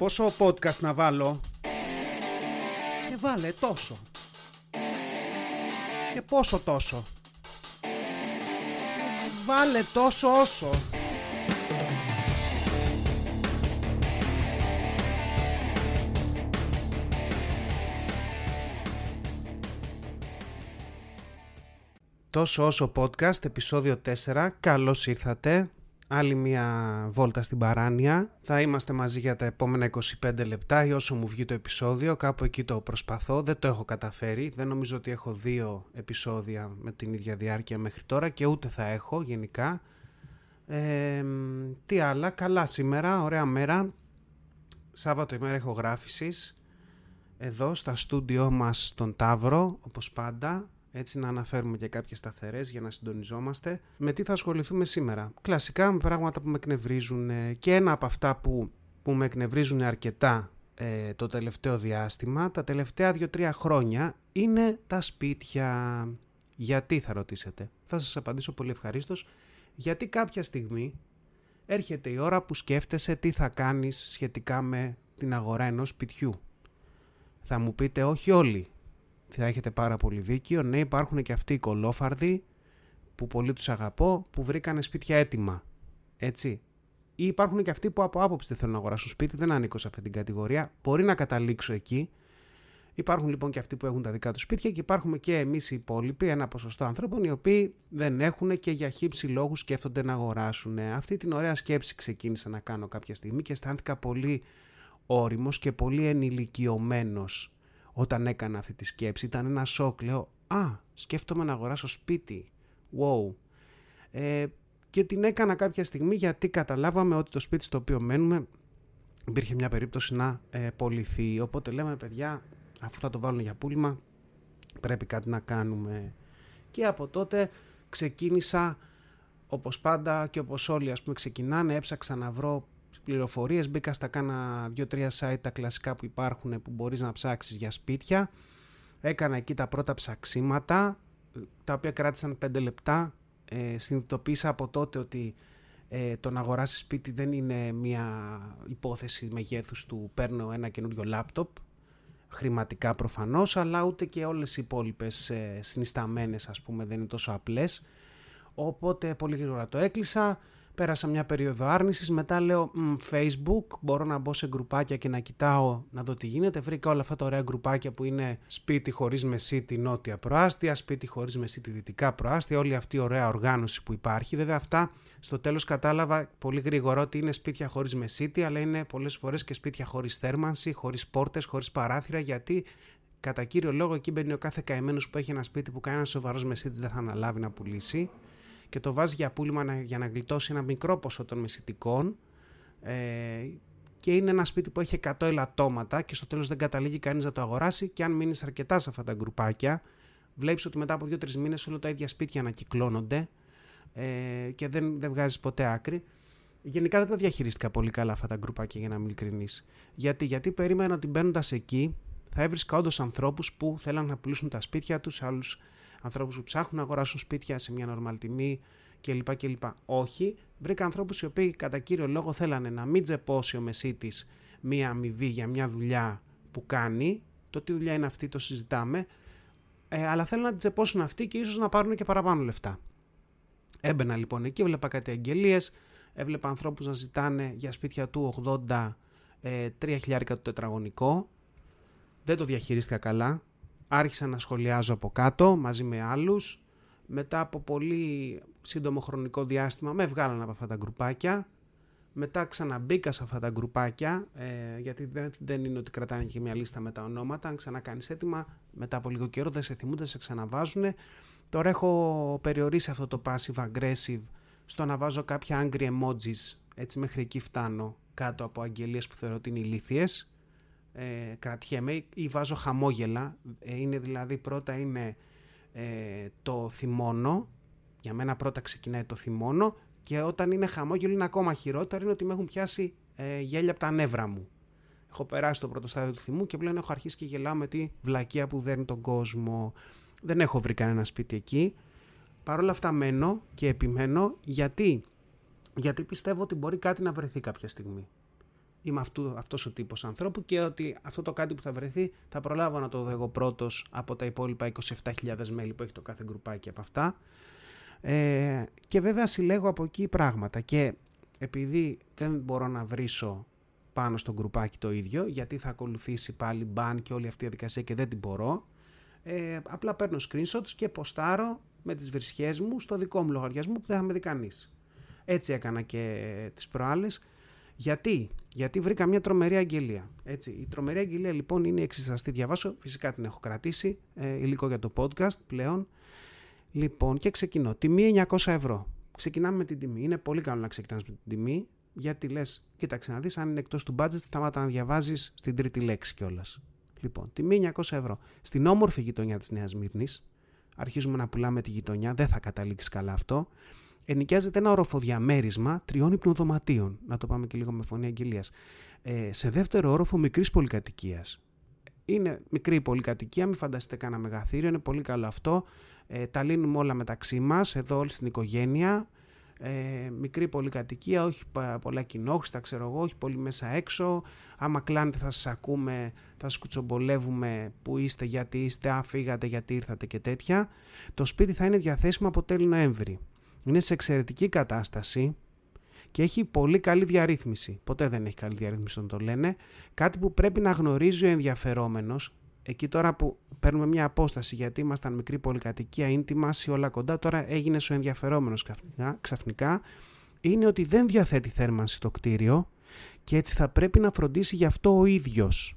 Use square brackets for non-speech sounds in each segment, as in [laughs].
Πόσο podcast να βάλω; Και βάλε τόσο. Και πόσο τόσο. Βάλε τόσο όσο. Τόσο όσο podcast, επεισόδιο 4. Καλώς ήρθατε. Άλλη μια βόλτα στην παράνοια. Θα είμαστε μαζί για τα επόμενα 25 λεπτά ή όσο μου βγει το επεισόδιο. Κάπου εκεί το προσπαθώ. Δεν το έχω καταφέρει. Δεν νομίζω ότι έχω δύο επεισόδια με την ίδια διάρκεια μέχρι τώρα και ούτε θα έχω γενικά. Ε, τι άλλα. Καλά σήμερα. Ωραία μέρα. Σάββατο ημέρα ηχογράφησης. Εδώ στα στούντιό μας στον Ταύρο, όπως πάντα έτσι να αναφέρουμε και κάποιες σταθερές για να συντονιζόμαστε. Με τι θα ασχοληθούμε σήμερα; Κλασικά με πράγματα που με εκνευρίζουν ε, και ένα από αυτά που, που με εκνευρίζουν αρκετά ε, το τελευταίο διάστημα, τα τελευταία 2-3 χρόνια, είναι τα σπίτια. Γιατί θα ρωτήσετε; Θα σας απαντήσω πολύ ευχαρίστως. Γιατί κάποια στιγμή έρχεται η ώρα που σκέφτεσαι τι θα κάνεις σχετικά με την αγορά ενός σπιτιού. Θα μου πείτε όχι όλοι θα έχετε πάρα πολύ δίκιο. Ναι, υπάρχουν και αυτοί οι κολόφαρδοι που πολύ τους αγαπώ, που βρήκανε σπίτια έτοιμα. Έτσι. Ή υπάρχουν και αυτοί που από άποψη δεν θέλουν να αγοράσουν σπίτι, δεν ανήκω σε αυτή την κατηγορία. Μπορεί να καταλήξω εκεί. Υπάρχουν λοιπόν και αυτοί που έχουν τα δικά τους σπίτια και υπάρχουν και εμείς οι υπόλοιποι, ένα ποσοστό ανθρώπων, οι οποίοι δεν έχουν και για χύψη λόγους σκέφτονται να αγοράσουν. Αυτή την ωραία σκέψη ξεκίνησα να κάνω κάποια στιγμή και αισθάνθηκα πολύ όριμος και πολύ ενηλικιωμένος όταν έκανα αυτή τη σκέψη. Ήταν ένα σοκ. Λέω, α, σκέφτομαι να αγοράσω σπίτι. Wow. Ε, και την έκανα κάποια στιγμή γιατί καταλάβαμε ότι το σπίτι στο οποίο μένουμε υπήρχε μια περίπτωση να ε, πολιθεί. Οπότε λέμε, παιδιά, αφού θα το βάλουν για πούλημα, πρέπει κάτι να κάνουμε. Και από τότε ξεκίνησα, όπως πάντα και όπως όλοι ας πούμε ξεκινάνε, έψαξα να βρω πληροφορίες, μπήκα στα κάνα δύο-τρία site τα κλασικά που υπάρχουν που μπορείς να ψάξεις για σπίτια. Έκανα εκεί τα πρώτα ψαξίματα, τα οποία κράτησαν 5 λεπτά. Ε, συνειδητοποίησα από τότε ότι ε, το να αγοράσεις σπίτι δεν είναι μια υπόθεση μεγέθους του παίρνω ένα καινούριο λάπτοπ, χρηματικά προφανώς, αλλά ούτε και όλες οι υπόλοιπες ε, συνισταμένες ας πούμε δεν είναι τόσο απλές. Οπότε πολύ γρήγορα το έκλεισα, Πέρασα μια περίοδο άρνησης. Μετά λέω Facebook. Μπορώ να μπω σε γκρουπάκια και να κοιτάω να δω τι γίνεται. Βρήκα όλα αυτά τα ωραία γκρουπάκια που είναι σπίτι χωρίς μεσίτη νότια προάστια, σπίτι χωρίς μεσίτη δυτικά προάστια. Όλη αυτή η ωραία οργάνωση που υπάρχει. Βέβαια, αυτά στο τέλος κατάλαβα πολύ γρήγορα ότι είναι σπίτια χωρίς μεσίτη, αλλά είναι πολλές φορές και σπίτια χωρίς θέρμανση, χωρίς πόρτες, χωρίς παράθυρα, γιατί κατά κύριο λόγο εκεί μπαίνει ο κάθε καημένος που έχει ένα σπίτι που κανένας σοβαρός μεσίτης δεν θα αναλάβει να πουλήσει και το βάζεις για πούλημα για να γλιτώσει ένα μικρό ποσό των μεσητικών ε, και είναι ένα σπίτι που έχει 100 ελαττώματα και στο τέλος δεν καταλήγει κανείς να το αγοράσει και αν μείνεις αρκετά σε αυτά τα γκρουπάκια βλέπεις ότι μετά από 2-3 μήνες όλα τα ίδια σπίτια ανακυκλώνονται ε, και δεν, δεν βγάζεις ποτέ άκρη. Γενικά δεν τα διαχειρίστηκα πολύ καλά αυτά τα γκρουπάκια για να είμαι ειλικρινής. Γιατί, γιατί περίμενα ότι μπαίνοντας εκεί θα έβρισκα όντως ανθρώπους που θέλαν να πουλήσουν τα σπίτια τους σε άλλους ανθρώπους που ψάχνουν να αγοράσουν σπίτια σε μια νορμάλ τιμή κλπ. κλπ. Όχι, βρήκα ανθρώπους οι οποίοι κατά κύριο λόγο θέλανε να μην τζεπώσει ο μεσίτης μία αμοιβή για μια δουλειά που κάνει, το τι δουλειά είναι αυτή το συζητάμε, ε, αλλά θέλουν να την τζεπώσουν αυτοί και ίσως να πάρουν και παραπάνω λεφτά. Έμπαινα λοιπόν εκεί, έβλεπα κάτι αγγελίες, έβλεπα ανθρώπους να ζητάνε για σπίτια του 80 ε, 3 το τετραγωνικό. Δεν το διαχειρίστηκα καλά άρχισα να σχολιάζω από κάτω μαζί με άλλους. Μετά από πολύ σύντομο χρονικό διάστημα με βγάλαν από αυτά τα γκρουπάκια. Μετά ξαναμπήκα σε αυτά τα γκρουπάκια, ε, γιατί δεν, δεν είναι ότι κρατάνε και μια λίστα με τα ονόματα. Αν ξανακάνεις έτοιμα, μετά από λίγο καιρό δεν σε θυμούνται, σε ξαναβάζουν. Τώρα έχω περιορίσει αυτό το passive aggressive στο να βάζω κάποια angry emojis, έτσι μέχρι εκεί φτάνω, κάτω από αγγελίες που θεωρώ ότι είναι ηλίθιες ε, κρατιέμαι ή βάζω χαμόγελα. Ε, είναι δηλαδή πρώτα είναι ε, το θυμόνο. Για μένα πρώτα ξεκινάει το θυμόνο και όταν είναι χαμόγελο είναι ακόμα χειρότερο είναι ότι με έχουν πιάσει ε, γέλια από τα νεύρα μου. Έχω περάσει το πρώτο στάδιο του θυμού και πλέον έχω αρχίσει και γελάω με τη βλακεία που δέρνει τον κόσμο. Δεν έχω βρει κανένα σπίτι εκεί. Παρ' όλα αυτά μένω και επιμένω γιατί, γιατί πιστεύω ότι μπορεί κάτι να βρεθεί κάποια στιγμή. Είμαι αυτού, αυτός ο τύπος ανθρώπου και ότι αυτό το κάτι που θα βρεθεί θα προλάβω να το δω εγώ πρώτος από τα υπόλοιπα 27.000 μέλη που έχει το κάθε γκρουπάκι από αυτά. Ε, και βέβαια συλλέγω από εκεί πράγματα και επειδή δεν μπορώ να βρίσω πάνω στο γκρουπάκι το ίδιο γιατί θα ακολουθήσει πάλι μπαν και όλη αυτή η διαδικασία και δεν την μπορώ ε, απλά παίρνω screenshots και ποστάρω με τις βρισχές μου στο δικό μου λογαριασμό που δεν θα με δει κανείς. Έτσι έκανα και τις προάλλες. Γιατί, γιατί βρήκα μια τρομερή αγγελία. Έτσι, η τρομερή αγγελία λοιπόν είναι η εξής, θα τη διαβάσω, φυσικά την έχω κρατήσει, ε, υλικό για το podcast πλέον. Λοιπόν, και ξεκινώ. Τιμή 900 ευρώ. Ξεκινάμε με την τιμή. Είναι πολύ καλό να ξεκινάς με την τιμή, γιατί λες, κοίταξε να δεις, αν είναι εκτός του budget, θα να διαβάζεις στην τρίτη λέξη κιόλας. Λοιπόν, τιμή 900 ευρώ. Στην όμορφη γειτονιά της Νέας Μύρνης, αρχίζουμε να πουλάμε τη γειτονιά, δεν θα καταλήξεις καλά αυτό, ενοικιάζεται ένα οροφοδιαμέρισμα τριών υπνοδωματίων, να το πάμε και λίγο με φωνή αγγελίας, ε, σε δεύτερο όροφο μικρής πολυκατοικίας. Είναι μικρή πολυκατοικία, μην φανταστείτε κανένα μεγαθύριο, είναι πολύ καλό αυτό. Ε, τα λύνουμε όλα μεταξύ μας, εδώ όλη στην οικογένεια. Ε, μικρή πολυκατοικία, όχι πολλά κοινόχρηστα, ξέρω εγώ, όχι πολύ μέσα έξω. Άμα κλάνετε θα σας ακούμε, θα σας κουτσομπολεύουμε που είστε, γιατί είστε, αν φύγατε, γιατί ήρθατε και τέτοια. Το σπίτι θα είναι διαθέσιμο από τέλη Νοέμβρη. Είναι σε εξαιρετική κατάσταση και έχει πολύ καλή διαρρύθμιση. Ποτέ δεν έχει καλή διαρρύθμιση όταν το λένε. Κάτι που πρέπει να γνωρίζει ο ενδιαφερόμενος εκεί τώρα που παίρνουμε μια απόσταση γιατί ήμασταν μικρή πολυκατοικία, ίντιμα, όλα κοντά, τώρα έγινε ο ενδιαφερόμενος ξαφνικά, είναι ότι δεν διαθέτει θέρμανση το κτίριο και έτσι θα πρέπει να φροντίσει γι' αυτό ο ίδιος.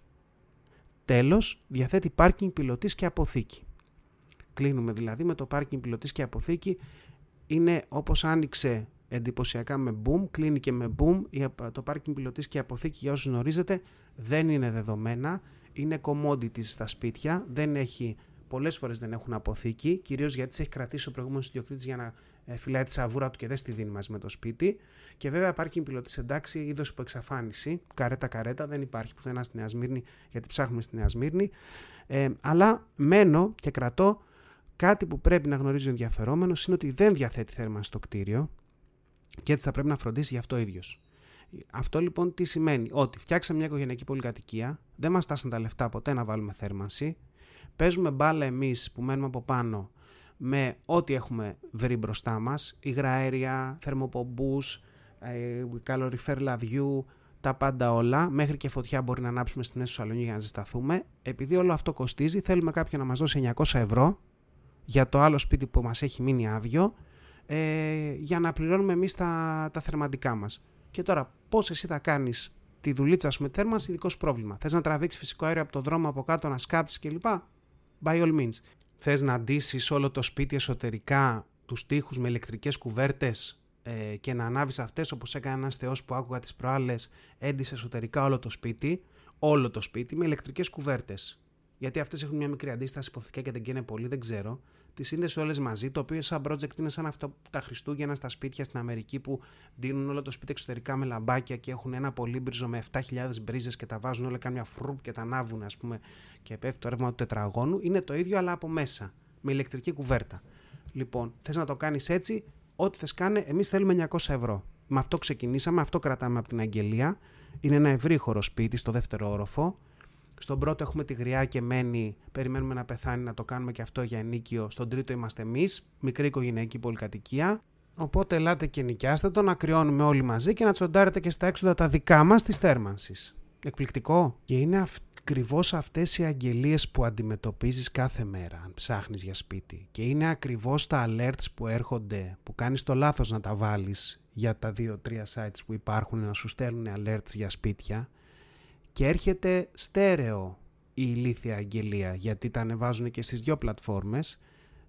Τέλος, διαθέτει πάρκινγκ πιλωτής και αποθήκη. Κλείνουμε δηλαδή με το πάρκινγκ πιλωτής και αποθήκη. Είναι όπως άνοιξε εντυπωσιακά με boom, κλείνει και με boom. Το πάρκινγκ πιλωτής και αποθήκη για όσους γνωρίζετε δεν είναι δεδομένα είναι commodity στα σπίτια, δεν έχει, πολλές φορές δεν έχουν αποθήκη, κυρίως γιατί σε έχει κρατήσει ο προηγούμενος ιδιοκτήτης για να ε, φυλάει τη σαβούρα του και δεν στη δίνει μαζί με το σπίτι. Και βέβαια υπάρχει πιλωτής εντάξει, είδος υπό εξαφάνιση, καρέτα-καρέτα, δεν υπάρχει πουθενά στη Νέα Σμύρνη, γιατί ψάχνουμε στη Νέα Σμύρνη. Ε, αλλά μένω και κρατώ κάτι που πρέπει να γνωρίζει ο ενδιαφερόμενος είναι ότι δεν διαθέτει θέρμανση στο κτίριο και έτσι θα πρέπει να φροντίσει γι' αυτό ίδιος. Αυτό λοιπόν τι σημαίνει, ότι φτιάξαμε μια οικογενειακή πολυκατοικία, δεν μας στάσαν τα λεφτά ποτέ να βάλουμε θέρμανση, παίζουμε μπάλα εμείς που μένουμε από πάνω με ό,τι έχουμε βρει μπροστά μας, υγραέρια, θερμοπομπούς, ε, καλοριφέρ λαδιού, τα πάντα όλα, μέχρι και φωτιά μπορεί να ανάψουμε στην αίθουσα σαλονί για να ζεσταθούμε. Επειδή όλο αυτό κοστίζει, θέλουμε κάποιον να μας δώσει 900 ευρώ για το άλλο σπίτι που μας έχει μείνει άδειο, ε, για να πληρώνουμε εμείς τα, τα θερμαντικά μας. Και τώρα, πώς εσύ θα κάνεις τη δουλίτσα σου με θέρμανση, δικό σου πρόβλημα. Θες να τραβήξεις φυσικό αέριο από το δρόμο από κάτω, να σκάψεις κλπ. By all means. Θες να ντύσεις όλο το σπίτι εσωτερικά, τους τοίχους με ηλεκτρικές κουβέρτες ε, και να ανάβεις αυτές όπως έκανε ένας Θεός που άκουγα τις προάλλες, έντυσε εσωτερικά όλο το σπίτι, όλο το σπίτι με ηλεκτρικές κουβέρτες. Γιατί αυτές έχουν μια μικρή αντίσταση υποθηκά και δεν καίνε πολύ, δεν ξέρω τις σύνδεσες όλες μαζί, το οποίο σαν project είναι σαν αυτό τα Χριστούγεννα στα σπίτια στην Αμερική που δίνουν όλο το σπίτι εξωτερικά με λαμπάκια και έχουν ένα πολύμπριζο με 7.000 μπρίζες και τα βάζουν όλα, κάνουν μια φρουπ και τα ανάβουν, ας πούμε, και πέφτει το ρεύμα του τετραγώνου. Είναι το ίδιο, αλλά από μέσα, με ηλεκτρική κουβέρτα. Λοιπόν, θες να το κάνεις έτσι, ό,τι θες κάνε, εμείς θέλουμε 900 ευρώ. Με αυτό ξεκινήσαμε, αυτό κρατάμε από την αγγελία. Είναι ένα ευρύχωρο σπίτι στο δεύτερο όροφο. Στον πρώτο έχουμε τη γριά και μένει, περιμένουμε να πεθάνει να το κάνουμε και αυτό για ενίκιο. Στον τρίτο είμαστε εμείς, μικρή οικογενειακή πολυκατοικία. Οπότε ελάτε και νοικιάστε το, να κρυώνουμε όλοι μαζί και να τσοντάρετε και στα έξοδα τα δικά μας της θέρμανσης. Εκπληκτικό. Και είναι ακριβώς αυτές οι αγγελίες που αντιμετωπίζεις κάθε μέρα, αν ψάχνεις για σπίτι. Και είναι ακριβώς τα alerts που έρχονται, που κάνεις το λάθος να τα βάλεις για τα δύο-τρία sites που υπάρχουν να σου στέλνουν alerts για σπίτια και έρχεται στέρεο η ηλίθια αγγελία γιατί τα ανεβάζουν και στις δύο πλατφόρμες.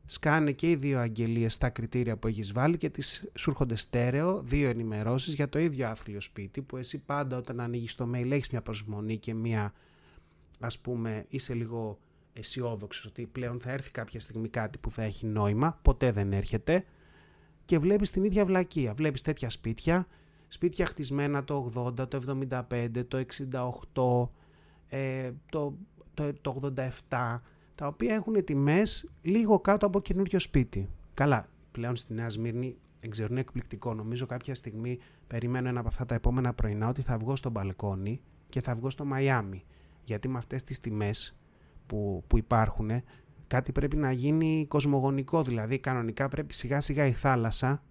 Σκάνε και οι δύο αγγελίες στα κριτήρια που έχεις βάλει και τις σου έρχονται στέρεο δύο ενημερώσεις για το ίδιο άθλιο σπίτι που εσύ πάντα όταν ανοίγεις το mail έχεις μια προσμονή και μια ας πούμε είσαι λίγο αισιόδοξος ότι πλέον θα έρθει κάποια στιγμή κάτι που θα έχει νόημα. Ποτέ δεν έρχεται. Και βλέπεις την ίδια βλακεία. Βλέπεις τέτοια σπίτια σπίτια χτισμένα το 80, το 75, το 68, ε, το, το, το 87, τα οποία έχουν τιμές λίγο κάτω από καινούριο σπίτι. Καλά, πλέον στη Νέα Σμύρνη εξαιρούν εκπληκτικό. Νομίζω κάποια στιγμή περιμένω ένα από αυτά τα επόμενα πρωινά ότι θα βγω στο μπαλκόνι και θα βγω στο Μαϊάμι. Γιατί με αυτές τις τιμές που, που υπάρχουν κάτι πρέπει να γίνει κοσμογονικό. Δηλαδή κανονικά πρέπει σιγά σιγά η θάλασσα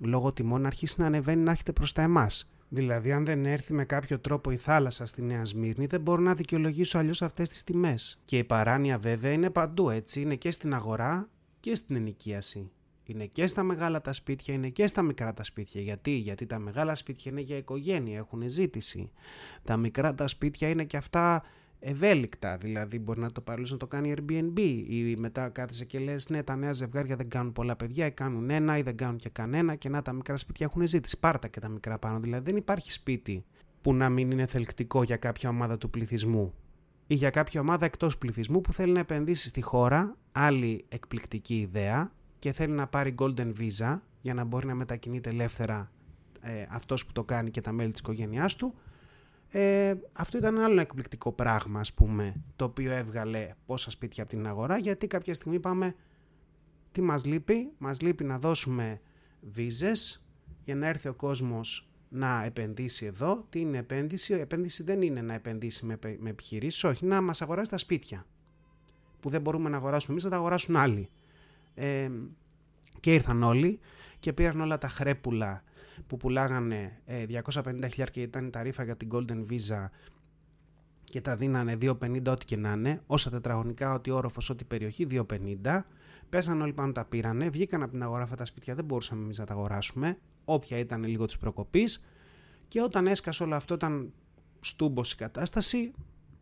λόγω τιμών να αρχίσει να ανεβαίνει να έρχεται προς τα εμάς. Δηλαδή, αν δεν έρθει με κάποιο τρόπο η θάλασσα στη Νέα Σμύρνη, δεν μπορώ να δικαιολογήσω αλλιώς αυτές τις τιμές. Και η παράνοια, βέβαια, είναι παντού έτσι. Είναι και στην αγορά και στην ενοικίαση. Είναι και στα μεγάλα τα σπίτια, είναι και στα μικρά τα σπίτια. Γιατί, Γιατί τα μεγάλα σπίτια είναι για οικογένεια, έχουν ζήτηση. Τα μικρά τα σπίτια είναι και αυτά ευέλικτα. Δηλαδή, μπορεί να το πάρεις να το κάνει Airbnb ή μετά κάθεσαι και λες: Ναι, τα νέα ζευγάρια δεν κάνουν πολλά παιδιά, ή κάνουν ένα ή δεν κάνουν και κανένα. Και να τα μικρά σπίτια έχουν ζήτηση. Πάρτα και τα μικρά πάνω. Δηλαδή, δεν υπάρχει σπίτι που να μην είναι θελκτικό για κάποια ομάδα του πληθυσμού ή για κάποια ομάδα εκτός πληθυσμού που θέλει να επενδύσει στη χώρα, άλλη εκπληκτική ιδέα και θέλει να πάρει Golden Visa για να μπορεί να μετακινείται ελεύθερα ε, αυτός που το κάνει και τα μέλη της οικογένειάς του ε, αυτό ήταν ένα άλλο εκπληκτικό πράγμα, ας πούμε, το οποίο έβγαλε πόσα σπίτια από την αγορά, γιατί κάποια στιγμή είπαμε τι μας λείπει, μας λείπει να δώσουμε βίζες για να έρθει ο κόσμος να επενδύσει εδώ. Τι είναι επένδυση, η επένδυση δεν είναι να επενδύσει με, με επιχειρήσεις, όχι, να μας αγοράσει τα σπίτια, που δεν μπορούμε να αγοράσουμε εμείς, να τα αγοράσουν άλλοι. Ε, και ήρθαν όλοι και πήραν όλα τα χρέπουλα που πουλάγανε 250.000 ε, και ήταν η ταρήφα για την Golden Visa και τα δίνανε 2.50 ό,τι και να είναι, όσα τετραγωνικά, ό,τι όροφος, ό,τι περιοχή, 2.50. Πέσαν όλοι πάνω, τα πήρανε, βγήκαν από την αγορά αυτά τα σπίτια, δεν μπορούσαμε εμείς να τα αγοράσουμε, όποια ήταν λίγο της προκοπής. Και όταν έσκασε όλο αυτό, ήταν στούμπος η κατάσταση,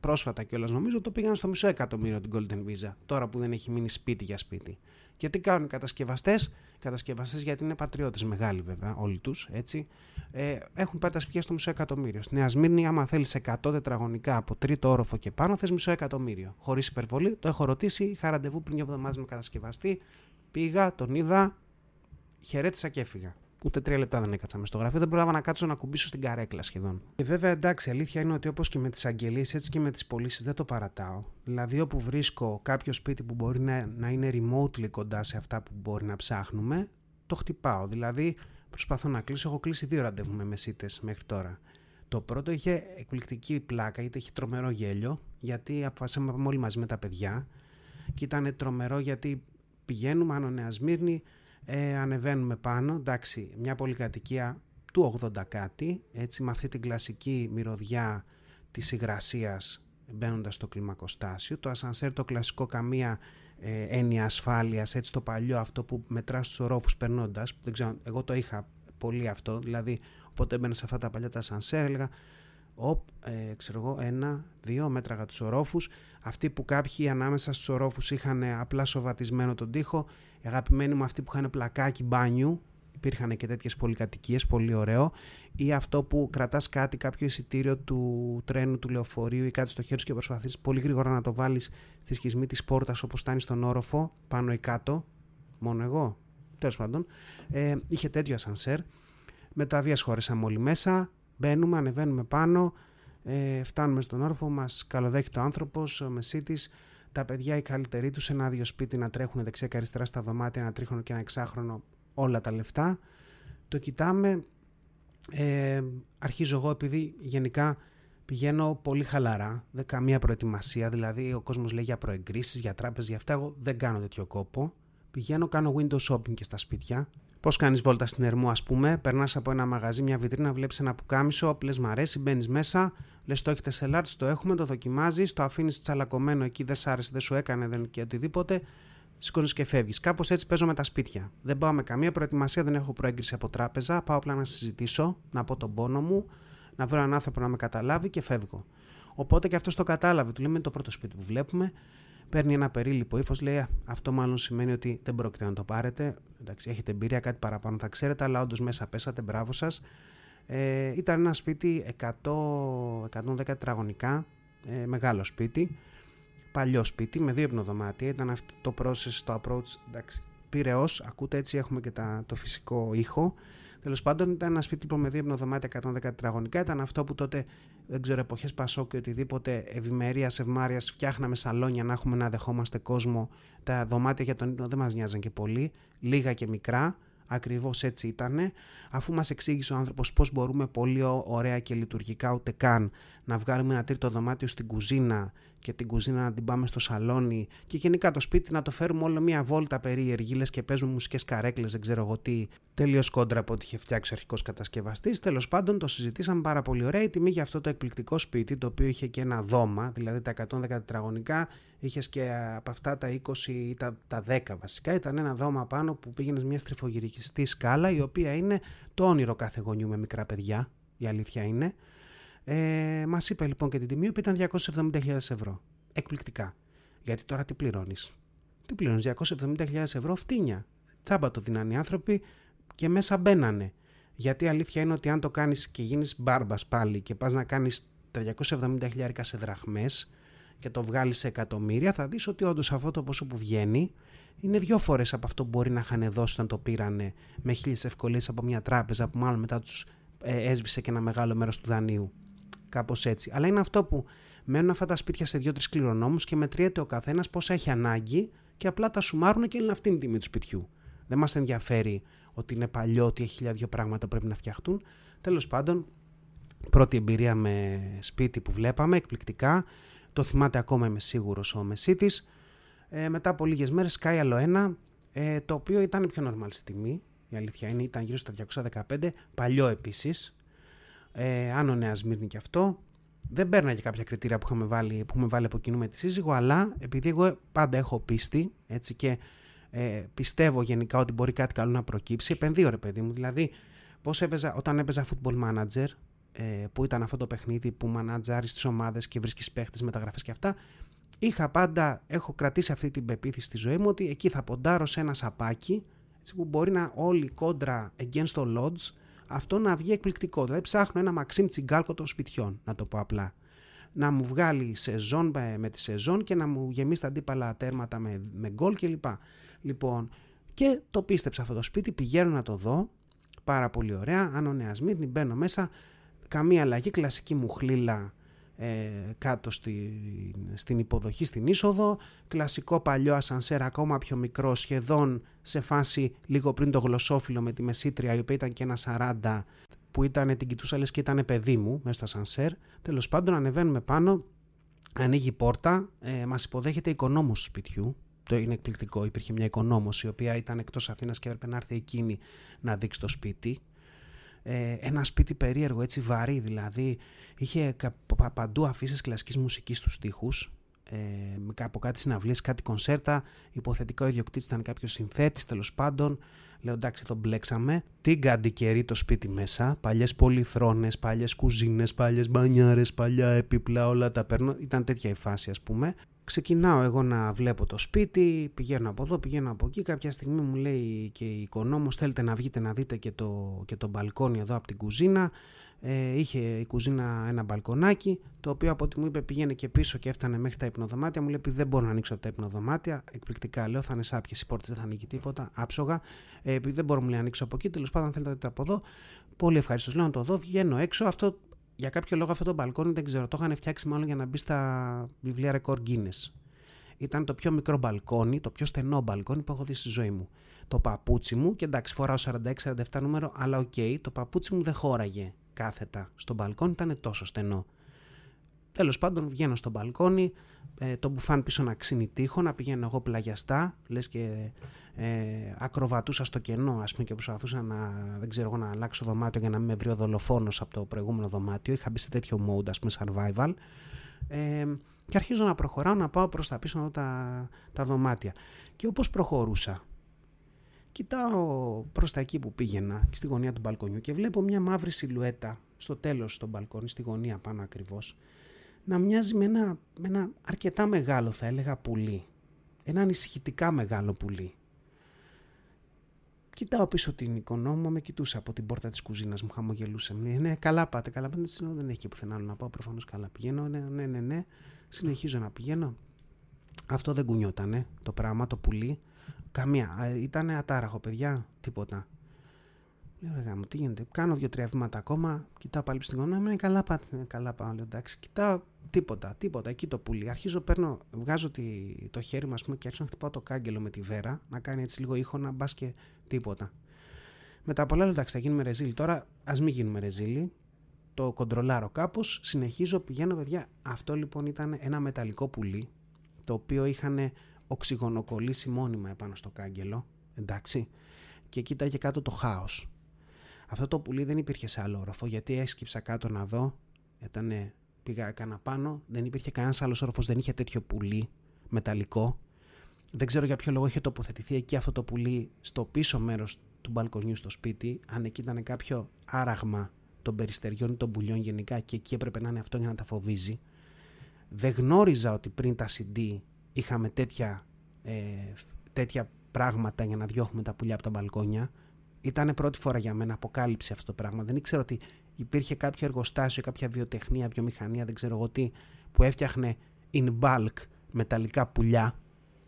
πρόσφατα κιόλας νομίζω, το πήγαν στο μισό εκατομμύριο την Golden Visa, τώρα που δεν έχει μείνει σπίτι για σπίτι. Και τι κάνουν οι κατασκευαστές, κατασκευαστές, γιατί είναι πατριώτες μεγάλοι βέβαια, όλοι τους, έτσι, ε, έχουν πάει τα σπίτια στο μισό εκατομμύριο. Στη Νέα Σμύρνη, άμα θέλεις 100 τετραγωνικά από τρίτο όροφο και πάνω, θες μισό εκατομμύριο. Χωρίς υπερβολή, το έχω ρωτήσει, είχα ραντεβού πριν δύο εβδομάδες με κατασκευαστή. Πήγα, τον είδα, χαιρέτησα και έφυγα. Ούτε τρία λεπτά δεν έκατσα στο γραφείο. Δεν πρόλαβα να κάτσω να κουμπίσω στην καρέκλα σχεδόν. Και βέβαια εντάξει, αλήθεια είναι ότι όπως και με τις αγγελίες, έτσι και με τις πωλήσεις δεν το παρατάω. Δηλαδή, όπου βρίσκω κάποιο σπίτι που μπορεί να, να είναι remotely κοντά σε αυτά που μπορεί να ψάχνουμε, το χτυπάω. Δηλαδή, προσπαθώ να κλείσω. Έχω κλείσει δύο ραντεβού με μεσίτες μέχρι τώρα. Το πρώτο είχε εκπληκτική πλάκα, γιατί είχε τρομερό γέλιο, γιατί αποφασίσαμε να πάμε όλοι μαζί με τα παιδιά. Και ήταν τρομερό γιατί πηγαίνουμε, Άνω Νέας Σμύρνη, ε, ανεβαίνουμε πάνω, εντάξει, μια πολυκατοικία του 80 κάτι, έτσι με αυτή την κλασική μυρωδιά της υγρασίας μπαίνοντας στο κλιμακοστάσιο. Το ασανσέρ το κλασικό καμία ε, έννοια ασφάλειας, έτσι το παλιό αυτό που μετράς στους ορόφους περνώντας, δεν ξέρω, εγώ το είχα πολύ αυτό, δηλαδή οπότε έμπαινα σε αυτά τα παλιά τα ασανσέρ, έλεγα Οπ, ε, ξέρω εγώ, ένα, δύο μέτρα τους ορόφους. Αυτοί που κάποιοι ανάμεσα στους ορόφους είχαν απλά σοβατισμένο τον τοίχο. Οι αγαπημένοι μου αυτοί που είχαν πλακάκι μπάνιου. Υπήρχαν και τέτοιες πολυκατοικίες, πολύ ωραίο. Ή αυτό που κρατάς κάτι, κάποιο εισιτήριο του τρένου, του λεωφορείου ή κάτι στο χέρι σου και προσπαθείς πολύ γρήγορα να το βάλεις στη σχισμή της πόρτας όπως φτάνει στον όροφο, πάνω ή κάτω. Μόνο εγώ. Τέλος πάντων. Ε, είχε τέτοιο ασανσέρ. Μετά βία χώρεσαμε όλοι μέσα. Μπαίνουμε, ανεβαίνουμε πάνω, ε, φτάνουμε στον όροφο μας, καλοδέχεται ο άνθρωπος, ο μεσίτης, τα παιδιά οι καλύτεροι τους, ένα άδειο σπίτι να τρέχουν δεξιά και αριστερά στα δωμάτια, ένα τρίχρονο και ένα εξάχρονο, όλα τα λεφτά. Το κοιτάμε, ε, αρχίζω εγώ επειδή γενικά πηγαίνω πολύ χαλαρά, δεν καμία προετοιμασία, δηλαδή ο κόσμος λέει για προεγκρίσεις, για τράπεζες, για αυτά, εγώ δεν κάνω τέτοιο κόπο. Πηγαίνω, κάνω window shopping και στα σπίτια, Πώς κάνεις βόλτα στην Ερμού, ας πούμε, περνάς από ένα μαγαζί, μια βιτρίνα, βλέπεις ένα πουκάμισο, λε μ' αρέσει, μπαίνεις μέσα, λες το έχετε σε large, το έχουμε, το δοκιμάζεις, το αφήνεις τσαλακωμένο εκεί, δεν σ' άρεσε, δεν σου έκανε, δεν και οτιδήποτε, σηκώνεις και φεύγεις. Κάπως έτσι παίζω με τα σπίτια. Δεν πάω με καμία προετοιμασία, δεν έχω προέγκριση από τράπεζα, πάω απλά να συζητήσω, να πω τον πόνο μου, να βρω έναν άνθρωπο να με καταλάβει και φεύγω. Οπότε και αυτός το κατάλαβε, του λέμε το πρώτο σπίτι που βλέπουμε, παίρνει ένα περίληπο ύφος, λέει αυτό μάλλον σημαίνει ότι δεν πρόκειται να το πάρετε. Εντάξει, έχετε εμπειρία, κάτι παραπάνω θα ξέρετε, αλλά όντως μέσα πέσατε, μπράβο σας. Ε, ήταν ένα σπίτι 100-110 τετραγωνικά, ε, μεγάλο σπίτι, παλιό σπίτι με δύο υπνοδωμάτια. Ήταν αυτό το process, το approach, εντάξει, πυρεός, ακούτε έτσι έχουμε και τα, το φυσικό ήχο. Τέλος πάντων, ήταν ένας σπίτι λοιπόν, με δύο υπνοδωμάτια 110 τετραγωνικά. Ήταν αυτό που τότε, δεν ξέρω, εποχές Πασόκ και οτιδήποτε ευημερία, ευμάρεια, φτιάχναμε σαλόνια να έχουμε να δεχόμαστε κόσμο. Τα δωμάτια για τον ύπνο δεν μας νοιάζαν και πολύ. Λίγα και μικρά. Ακριβώς έτσι ήταν, αφού μας εξήγησε ο άνθρωπος πώς μπορούμε πολύ ωραία και λειτουργικά ούτε καν να βγάλουμε ένα τρίτο δωμάτιο στην κουζίνα και την κουζίνα να την πάμε στο σαλόνι και γενικά το σπίτι να το φέρουμε όλο μία βόλτα περίεργη, λες και παίζουμε μουσικές καρέκλες, δεν ξέρω εγώ τι, τελείως κόντρα από ό,τι είχε φτιάξει ο αρχικός κατασκευαστής. Τέλος πάντων, το συζητήσαμε πάρα πολύ ωραία. Η τιμή για αυτό το εκπληκτικό σπίτι, το οποίο είχε και ένα δώμα, δηλαδή τα 110 τετραγωνικά, είχες και από αυτά τα 20 ή τα, τα 10 βασικά. Ήταν ένα δώμα πάνω που πήγαινες μια στριφογυρική σκάλα, η οποία είναι το όνειρο κάθε γονιού με μικρά παιδιά. Η αλήθεια είναι. Ε, Μας είπε λοιπόν και την τιμή που ήταν 270.000 ευρώ. Εκπληκτικά. Γιατί τώρα τι πληρώνεις; Τι πληρώνεις, 270.000 ευρώ φτύνια. Τσάμπα το δίνανε οι άνθρωποι και μέσα μπαίνανε. Γιατί η αλήθεια είναι ότι αν το κάνεις και γίνεις μπάρμπας πάλι και πας να κάνεις τα 270.000 σε δραχμές και το βγάλεις σε εκατομμύρια, θα δεις ότι όντως αυτό το ποσό που βγαίνει είναι δύο φορές από αυτό που μπορεί να είχαν δώσει όταν το πήρανε με χίλιες ευκολίες από μια τράπεζα που μάλλον μετά τους ε, έσβησε και ένα μεγάλο μέρος του δανείου. Κάπως έτσι. Αλλά είναι αυτό που μένουν αυτά τα σπίτια σε δύο-τρεις κληρονόμους και μετριέται ο καθένας πόσα έχει ανάγκη και απλά τα σουμάρουν και είναι αυτή η τιμή του σπιτιού. Δεν μας ενδιαφέρει ότι είναι παλιό, ότι έχει χιλιάδιο πράγματα που πρέπει να φτιαχτούν. Τέλος πάντων, πρώτη εμπειρία με σπίτι που βλέπαμε, εκπληκτικά. Το θυμάται ακόμα, είμαι σίγουρος ο Μεσίτης. Ε, μετά από λίγες μέρες σκάει άλλο ένα, ε, το οποίο ήταν πιο normal στη τιμή. Η αλήθεια είναι, ήταν γύρω στα 215, παλιό επίσης ε, Άνω Νέας Σμύρνη και αυτό. Δεν παίρναγε κάποια κριτήρια που, είχαμε βάλει, που έχουμε βάλει από κοινού με τη σύζυγο, αλλά επειδή εγώ πάντα έχω πίστη έτσι, και ε, πιστεύω γενικά ότι μπορεί κάτι καλό να προκύψει, επενδύω ρε παιδί μου. Δηλαδή, πώς έπαιζα, όταν έπαιζα football manager, ε, που ήταν αυτό το παιχνίδι που μανατζάρεις τις ομάδες και βρίσκεις παίχτες, μεταγραφές και αυτά, είχα πάντα, έχω κρατήσει αυτή την πεποίθηση στη ζωή μου ότι εκεί θα ποντάρω σε ένα σαπάκι έτσι, που μπορεί να όλοι κόντρα against the odds αυτό να βγει εκπληκτικό. Δηλαδή ψάχνω ένα Μαξίμ Τσιγκάλκο των σπιτιών, να το πω απλά. Να μου βγάλει σεζόν με τη σεζόν και να μου γεμίσει τα αντίπαλα τέρματα με, με γκολ κλπ. Λοιπόν, και το πίστεψα αυτό το σπίτι, πηγαίνω να το δω. Πάρα πολύ ωραία. Αν ο Νεασμύρνη μπαίνω μέσα, καμία αλλαγή, κλασική μου χλίλα ε, κάτω στη, στην υποδοχή, στην είσοδο. Κλασικό παλιό ασανσέρ, ακόμα πιο μικρό, σχεδόν σε φάση λίγο πριν το γλωσσόφυλλο με τη μεσήτρια, η οποία ήταν και ένα 40, που ήταν, την κοιτούσα λες και ήταν παιδί μου μέσα στο ασανσέρ. Τέλος πάντων ανεβαίνουμε πάνω, ανοίγει η πόρτα, ε, μας υποδέχεται οικονόμος του σπιτιού, το είναι εκπληκτικό. Υπήρχε μια οικονόμος η οποία ήταν εκτός Αθήνας και έπρεπε να έρθει εκείνη να δείξει το σπίτι ε, ένα σπίτι περίεργο, έτσι βαρύ δηλαδή. Είχε παντού αφήσεις κλασικής μουσικής στους στίχους, ε, από κάτι συναυλίες, κάτι κονσέρτα. Υποθετικά ο ιδιοκτήτης ήταν κάποιος συνθέτης τέλος πάντων. Λέω εντάξει, τον μπλέξαμε. Τι καιρή το σπίτι μέσα. Παλιές πολυθρόνες, παλιές κουζίνες, παλιές μπανιάρες, παλιά έπιπλα, όλα τα παίρνω. Ήταν τέτοια η φάση, ας πούμε. Ξεκινάω εγώ να βλέπω το σπίτι, πηγαίνω από εδώ, πηγαίνω από εκεί. Κάποια στιγμή μου λέει και η οικονόμος θέλετε να βγείτε να δείτε και το, και το μπαλκόνι εδώ από την κουζίνα. Ε, είχε η κουζίνα ένα μπαλκονάκι, το οποίο από ό,τι μου είπε πήγαινε και πίσω και έφτανε μέχρι τα υπνοδωμάτια. Μου λέει δεν μπορώ να ανοίξω από τα υπνοδωμάτια. Εκπληκτικά λέω, θα είναι σάπιες οι πόρτε, δεν θα ανοίγει τίποτα. Άψογα. Ε, επειδή δεν μπορώ να ανοίξω από εκεί, τέλος πάντων θέλετε να δείτε από εδώ. Πολύ ευχαριστώ. Λέω να το δω, βγαίνω έξω. Αυτό για κάποιο λόγο αυτό το μπαλκόνι δεν ξέρω, το είχαν φτιάξει μάλλον για να μπει στα βιβλία ρεκόρ Guinness. Ήταν το πιο μικρό μπαλκόνι, το πιο στενό μπαλκόνι που έχω δει στη ζωή μου. Το παπούτσι μου, και εντάξει, φοράω 46-47 νούμερο, αλλά OK, okay, το παπούτσι μου δεν χώραγε κάθετα. Στο μπαλκόνι ήταν τόσο στενό. Τέλος πάντων, βγαίνω στο μπαλκόνι, ε, το μπουφάν πίσω να ξύνει τοίχο, να πηγαίνω εγώ πλαγιαστά, λες και ε, ακροβατούσα στο κενό, ας πούμε, και προσπαθούσα να, δεν ξέρω εγώ, να αλλάξω δωμάτιο για να μην με βρει ο δολοφόνος από το προηγούμενο δωμάτιο. Είχα μπει σε τέτοιο mode, ας πούμε, survival. Ε, και αρχίζω να προχωράω, να πάω προς τα πίσω εδώ τα, τα δωμάτια. Και όπως προχωρούσα, κοιτάω προς τα εκεί που πήγαινα, στη γωνία του μπαλκονιού, και βλέπω μια μαύρη σιλουέτα στο τέλος του μπαλκόνι, στη γωνία πάνω ακριβώς, να μοιάζει με ένα, με ένα αρκετά μεγάλο, θα έλεγα, πουλί. Ένα ανησυχητικά μεγάλο πουλί. Κοιτάω πίσω την οικονόμο, με κοιτούσε από την πόρτα της κουζίνας μου, χαμογελούσε. Ναι, ναι, καλά πάτε, καλά πάτε. δεν έχει και πουθενά άλλο να πάω. Προφανώς καλά πηγαίνω. Ναι, ναι, ναι, ναι. Συνεχίζω να πηγαίνω. Αυτό δεν κουνιότανε το πράγμα, το πουλί. Καμία. Ήταν ατάραχο, παιδιά. Τίποτα. Λέω ρε μου, τι γίνεται. Κάνω δύο-τρία βήματα ακόμα. Κοιτάω πάλι στην γωνία. Είναι καλά πάτε. Είναι καλά πάω. Λέω εντάξει. Κοιτάω τίποτα. Τίποτα. Εκεί το πουλί. Αρχίζω, παίρνω, βγάζω τη, το χέρι μου πούμε, και αρχίζω να χτυπάω το κάγκελο με τη βέρα. Να κάνει έτσι λίγο ήχο να μπας και τίποτα. Μετά πολλά εντάξει, θα γίνουμε ρεζίλοι. Τώρα ας μην γίνουμε ρεζίλοι. Το κοντρολάρω κάπως. Συνεχίζω, πηγαίνω, παιδιά. Αυτό λοιπόν ήταν ένα μεταλλικό πουλί. Το οποίο είχαν οξυγονοκολλήσει μόνιμα επάνω στο κάγκελο. Εντάξει. Και κοίταγε κάτω το χάος. Αυτό το πουλί δεν υπήρχε σε άλλο όροφο γιατί έσκυψα κάτω να δω. Ήτανε, πήγα, έκανα πάνω. Δεν υπήρχε κανένας άλλος όροφος, δεν είχε τέτοιο πουλί μεταλλικό. Δεν ξέρω για ποιο λόγο είχε τοποθετηθεί εκεί αυτό το πουλί στο πίσω μέρος του μπαλκονιού στο σπίτι. Αν εκεί ήταν κάποιο άραγμα των περιστεριών ή των πουλιών γενικά και εκεί έπρεπε να είναι αυτό για να τα φοβίζει. Δεν γνώριζα ότι πριν τα CD είχαμε τέτοια, ε, τέτοια πράγματα για να διώχνουμε τα πουλιά από τα μπαλκόνια. Ήταν πρώτη φορά για μένα αποκάλυψη αυτό το πράγμα. Δεν ήξερα ότι υπήρχε κάποιο εργοστάσιο, κάποια βιοτεχνία, βιομηχανία, δεν ξέρω εγώ τι, που έφτιαχνε in bulk μεταλλικά πουλιά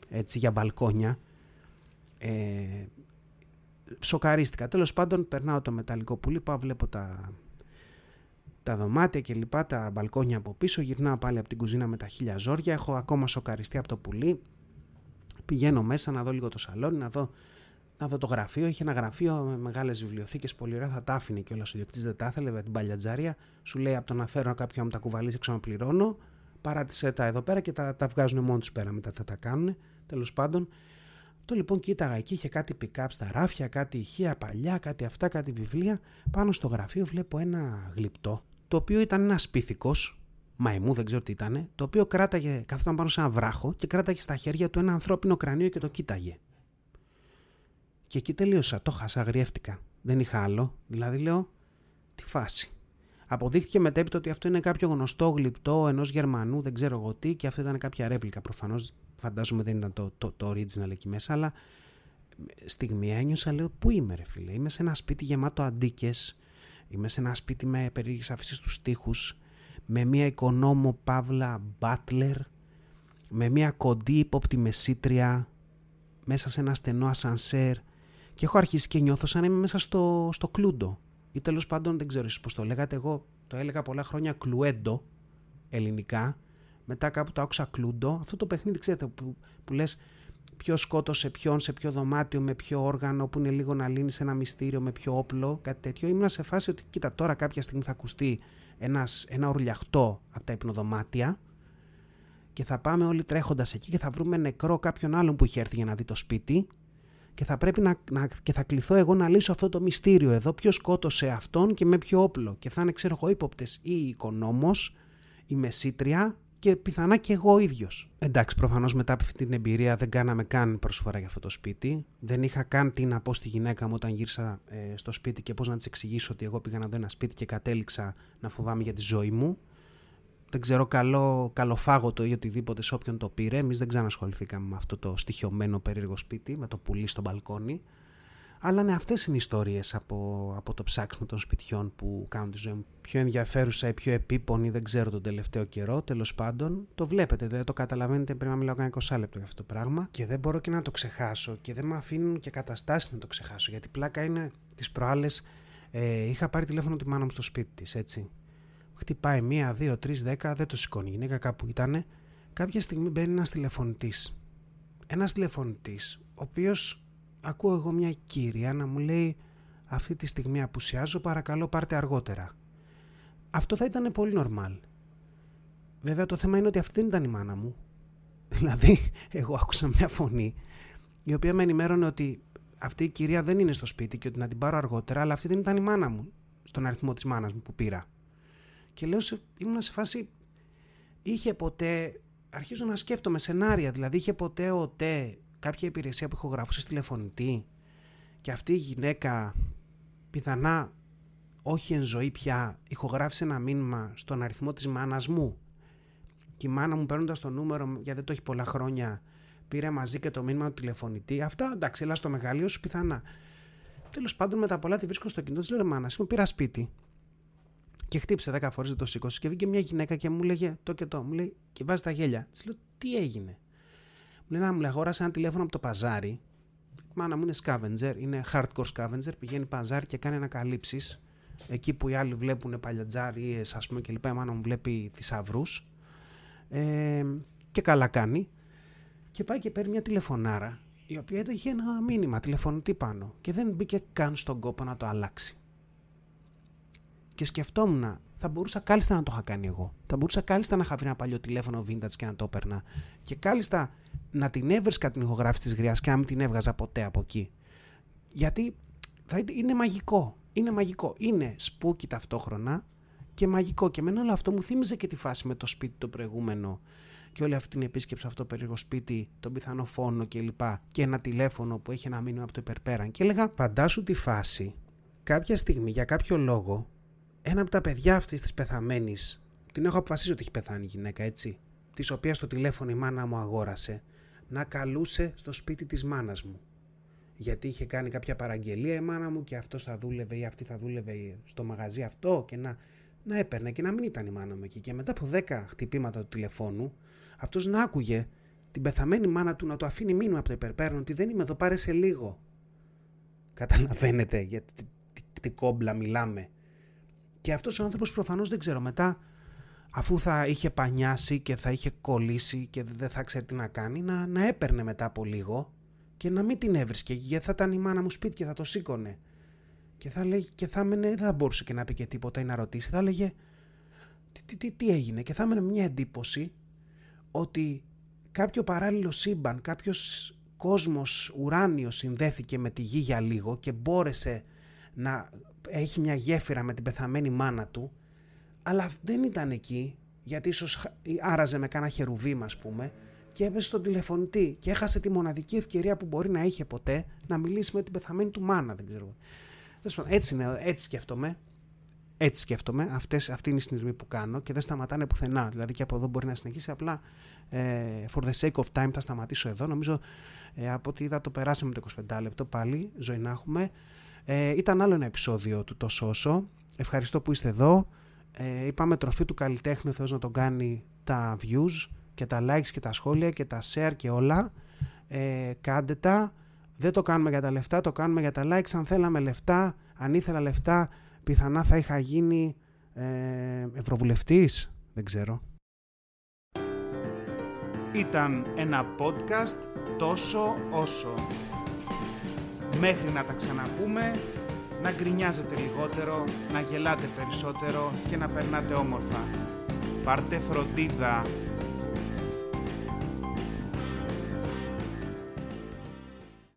έτσι, για μπαλκόνια. Ε, σοκαρίστηκα. Τέλος πάντων περνάω το μεταλλικό πουλί, πάω βλέπω τα, τα δωμάτια και λοιπά, τα μπαλκόνια από πίσω, γυρνάω πάλι από την κουζίνα με τα χίλια ζόρια, έχω ακόμα σοκαριστεί από το πουλί, πηγαίνω μέσα να δω λίγο το σαλόνι, να δω, να δω το γραφείο, είχε ένα γραφείο με μεγάλες βιβλιοθήκες, πολύ ωραία, θα τα άφηνε και όλα ο ιδιοκτήτης δεν τα ήθελε, την παλιατζάρια, σου λέει από το να φέρω κάποιον να μου τα κουβαλήσει, ξαναπληρώνω, παράτησε τα εδώ πέρα και τα, τα βγάζουν μόνοι τους πέρα μετά θα τα κάνουν, τέλος πάντων. Το λοιπόν κοίταγα εκεί, είχε κάτι pick-up στα ράφια, κάτι ηχεία παλιά, κάτι αυτά, κάτι βιβλία. Πάνω στο γραφείο βλέπω ένα γλυπτό, το οποίο ήταν ένας πίθηκο, μαϊμού, δεν ξέρω τι ήταν, το οποίο κράταγε, καθόταν πάνω σε ένα βράχο και κράταγε στα χέρια του ένα ανθρώπινο κρανίο και το κοίταγε. Και εκεί τελείωσα, το χάσα, αγριεύτηκα. Δεν είχα άλλο. Δηλαδή λέω, τι φάση. Αποδείχθηκε μετέπειτα ότι αυτό είναι κάποιο γνωστό γλυπτό ενός Γερμανού, δεν ξέρω εγώ τι, και αυτό ήταν κάποια ρέπλικα. Προφανώς φαντάζομαι δεν ήταν το, το, το original εκεί μέσα, αλλά στιγμή ένιωσα, λέω, πού είμαι, ρε φίλε; Είμαι σε ένα σπίτι γεμάτο αντίκες. Είμαι σε ένα σπίτι με περίεργες αφήσεις στους τοίχου. Με μια οικονόμο παύλα μπάτλερ. Με μια κοντή ύποπτη μεσήτρια. Μέσα σε ένα στενό ασανσέρ. Και έχω αρχίσει και νιώθω σαν είμαι μέσα στο, στο κλούντο ή τέλος πάντων δεν ξέρω πώς το λέγατε. Εγώ το έλεγα πολλά χρόνια κλουέντο ελληνικά. Μετά κάπου το άκουσα κλούντο. Αυτό το παιχνίδι, ξέρετε, που, που λες ποιο σκότωσε ποιον, σε ποιο δωμάτιο, με ποιο όργανο, που είναι λίγο να λύνει ένα μυστήριο, με ποιο όπλο, κάτι τέτοιο. Ήμουν σε φάση ότι, κοίτα, τώρα κάποια στιγμή θα ακουστεί ένας, ένα ορλιαχτό από τα υπνοδωμάτια και θα πάμε όλοι τρέχοντας εκεί και θα βρούμε νεκρό κάποιον άλλον που είχε έρθει για να δει το σπίτι και θα πρέπει να, να, και θα κληθώ εγώ να λύσω αυτό το μυστήριο εδώ, ποιος σκότωσε αυτόν και με ποιο όπλο. Και θα είναι, ξέρω εγώ, ύποπτες ή η οικονόμος, η μεσήτρια και πιθανά και εγώ ίδιος. Εντάξει, προφανώς μετά από αυτή την εμπειρία δεν κάναμε καν προσφορά για αυτό το σπίτι. Δεν είχα καν τι να πω στη γυναίκα μου όταν γύρισα ε, στο σπίτι και πώς να της εξηγήσω ότι εγώ πήγα να δω ένα σπίτι και κατέληξα να φοβάμαι για τη ζωή μου δεν ξέρω, καλό, καλοφάγωτο ή οτιδήποτε σε όποιον το πήρε. Εμείς δεν ξανασχοληθήκαμε με αυτό το στοιχειωμένο περίεργο σπίτι, με το πουλί στο μπαλκόνι. Αλλά ναι, αυτές είναι οι ιστορίες από, από το ψάξιμο των σπιτιών που κάνουν τη ζωή μου πιο ενδιαφέρουσα ή πιο επίπονη, δεν ξέρω τον τελευταίο καιρό. Τέλος πάντων, το βλέπετε, δεν το καταλαβαίνετε. Πρέπει να μιλάω κανένα 20 λεπτό για αυτό το πράγμα. Και δεν μπορώ και να το ξεχάσω και δεν με αφήνουν και καταστάσεις να το ξεχάσω. Γιατί πλάκα είναι τις προάλλες. Ε, είχα πάρει τηλέφωνο τη μάνα μου στο σπίτι της, έτσι χτυπάει μία, δύο, τρεις, δέκα, δεν το σηκώνει η γυναίκα κάπου ήταν. Κάποια στιγμή μπαίνει ένας τηλεφωνητής. Ένας τηλεφωνητής, ο οποίος ακούω εγώ μια κύρια να μου λέει αυτή τη στιγμή απουσιάζω, παρακαλώ πάρτε αργότερα. Αυτό θα ήταν πολύ νορμάλ. Βέβαια το θέμα είναι ότι αυτή δεν ήταν η μάνα μου. [laughs] Δηλαδή, εγώ άκουσα μια φωνή η οποία με ενημέρωνε ότι αυτή η κυρία δεν είναι στο σπίτι και ότι να την πάρω αργότερα, αλλά αυτή δεν ήταν η μάνα μου στον αριθμό της μάνας μου που πήρα. Και λέω, σε, ήμουν σε φάση, είχε ποτέ, αρχίζω να σκέφτομαι σενάρια, δηλαδή είχε ποτέ ο ΤΕ κάποια υπηρεσία που ηχογραφούσε τηλεφωνητή και αυτή η γυναίκα πιθανά όχι εν ζωή πια ηχογράφησε ένα μήνυμα στον αριθμό της μάνας μου και η μάνα μου παίρνοντας το νούμερο, γιατί δεν το έχει πολλά χρόνια, πήρε μαζί και το μήνυμα του τηλεφωνητή. Αυτά εντάξει, έλα στο μεγαλείο σου πιθανά. Τέλος πάντων, μετά πολλά τη βρίσκω στο κινητό της, λέω Μάνα, μου πήρα σπίτι. Και χτύπησε 10 φορές, δεν το σήκωσε. Και βγήκε μια γυναίκα και μου λέγε το και το. Μου λέει και βάζει τα γέλια. Της λέω τι έγινε; Μου λέει να μου λέει αγόρασε ένα τηλέφωνο από το παζάρι. Η μάνα μου είναι scavenger, είναι hardcore scavenger. Πηγαίνει παζάρι και κάνει ανακαλύψεις. Εκεί που οι άλλοι βλέπουν παλιατζάρι, ας πούμε και λοιπά. Η μάνα μου βλέπει θησαυρούς. Ε, και καλά κάνει. Και πάει και παίρνει μια τηλεφωνάρα η οποία είχε ένα μήνυμα τηλεφωνητή πάνω και δεν μπήκε καν στον κόπο να το αλλάξει. Και σκεφτόμουν, θα μπορούσα κάλλιστα να το είχα κάνει εγώ. Θα μπορούσα κάλλιστα να είχα βρει ένα παλιό τηλέφωνο vintage και να το έπαιρνα. Και κάλλιστα να την έβρισκα την ηχογράφηση της γριάς και να μην την έβγαζα ποτέ από εκεί. Γιατί θα είναι μαγικό. Είναι μαγικό. Είναι σπούκι ταυτόχρονα και μαγικό. Και εμένα όλο αυτό μου θύμιζε και τη φάση με το σπίτι το προηγούμενο και όλη αυτή την επίσκεψη αυτό το περίεργο σπίτι, τον πιθανό φόνο κλπ. Και, και ένα τηλέφωνο που έχει ένα μήνυμα από το υπερπέραν. Και έλεγα, φαντάσου τη φάση κάποια στιγμή για κάποιο λόγο ένα από τα παιδιά αυτής της πεθαμένης, την έχω αποφασίσει ότι έχει πεθάνει η γυναίκα, έτσι, της οποίας στο τηλέφωνο η μάνα μου αγόρασε, να καλούσε στο σπίτι της μάνας μου. Γιατί είχε κάνει κάποια παραγγελία η μάνα μου και αυτός θα δούλευε ή αυτή θα δούλευε στο μαγαζί αυτό και να, να έπαιρνε και να μην ήταν η μάνα μου εκεί. Και μετά από 10 χτυπήματα του τηλεφώνου, αυτός να άκουγε την πεθαμένη μάνα του να το αφήνει μήνυμα από το υπερπέραν ότι δεν είμαι εδώ, πάρε σε λίγο. Καταλαβαίνετε για τι, τι κόμπλα μιλάμε. Και αυτός ο άνθρωπος προφανώς δεν ξέρω μετά αφού θα είχε πανιάσει και θα είχε κολλήσει και δεν θα ξέρει τι να κάνει να, να έπαιρνε μετά από λίγο και να μην την έβρισκε γιατί θα ήταν η μάνα μου σπίτι και θα το σήκωνε. Και θα, λέει, και θα έμενε, δεν θα μπορούσε και να πει και τίποτα ή να ρωτήσει. Θα έλεγε τι, τι, τι, τι έγινε και θα έμενε μια εντύπωση ότι κάποιο παράλληλο σύμπαν, κάποιος κόσμος ουράνιος συνδέθηκε με τη γη για λίγο και μπόρεσε να έχει μια γέφυρα με την πεθαμένη μάνα του, αλλά δεν ήταν εκεί, γιατί ίσως άραζε με κάνα χερουβί, ας πούμε, και έπεσε στον τηλεφωνητή και έχασε τη μοναδική ευκαιρία που μπορεί να είχε ποτέ να μιλήσει με την πεθαμένη του μάνα, δεν ξέρω. Έτσι, είναι, έτσι σκέφτομαι. Έτσι σκέφτομαι. Αυτές, αυτή είναι η συνειδημή που κάνω και δεν σταματάνε πουθενά. Δηλαδή και από εδώ μπορεί να συνεχίσει. Απλά ε, for the sake of time θα σταματήσω εδώ. Νομίζω ε, από ό,τι είδα το περάσαμε το 25 λεπτό πάλι. Ζωή να έχουμε. Ε, ήταν άλλο ένα επεισόδιο του τόσο όσο. Ευχαριστώ που είστε εδώ. Ε, είπαμε τροφή του καλλιτέχνη Θεός να τον κάνει τα views και τα likes και τα σχόλια και τα share και όλα. Ε, κάντε τα. Δεν το κάνουμε για τα λεφτά, το κάνουμε για τα likes. Αν θέλαμε λεφτά, αν ήθελα λεφτά, πιθανά θα είχα γίνει ε, ευρωβουλευτής. Δεν ξέρω. Ήταν ένα podcast τόσο όσο. Μέχρι να τα ξαναπούμε, να γκρινιάζετε λιγότερο, να γελάτε περισσότερο και να περνάτε όμορφα. Πάρτε φροντίδα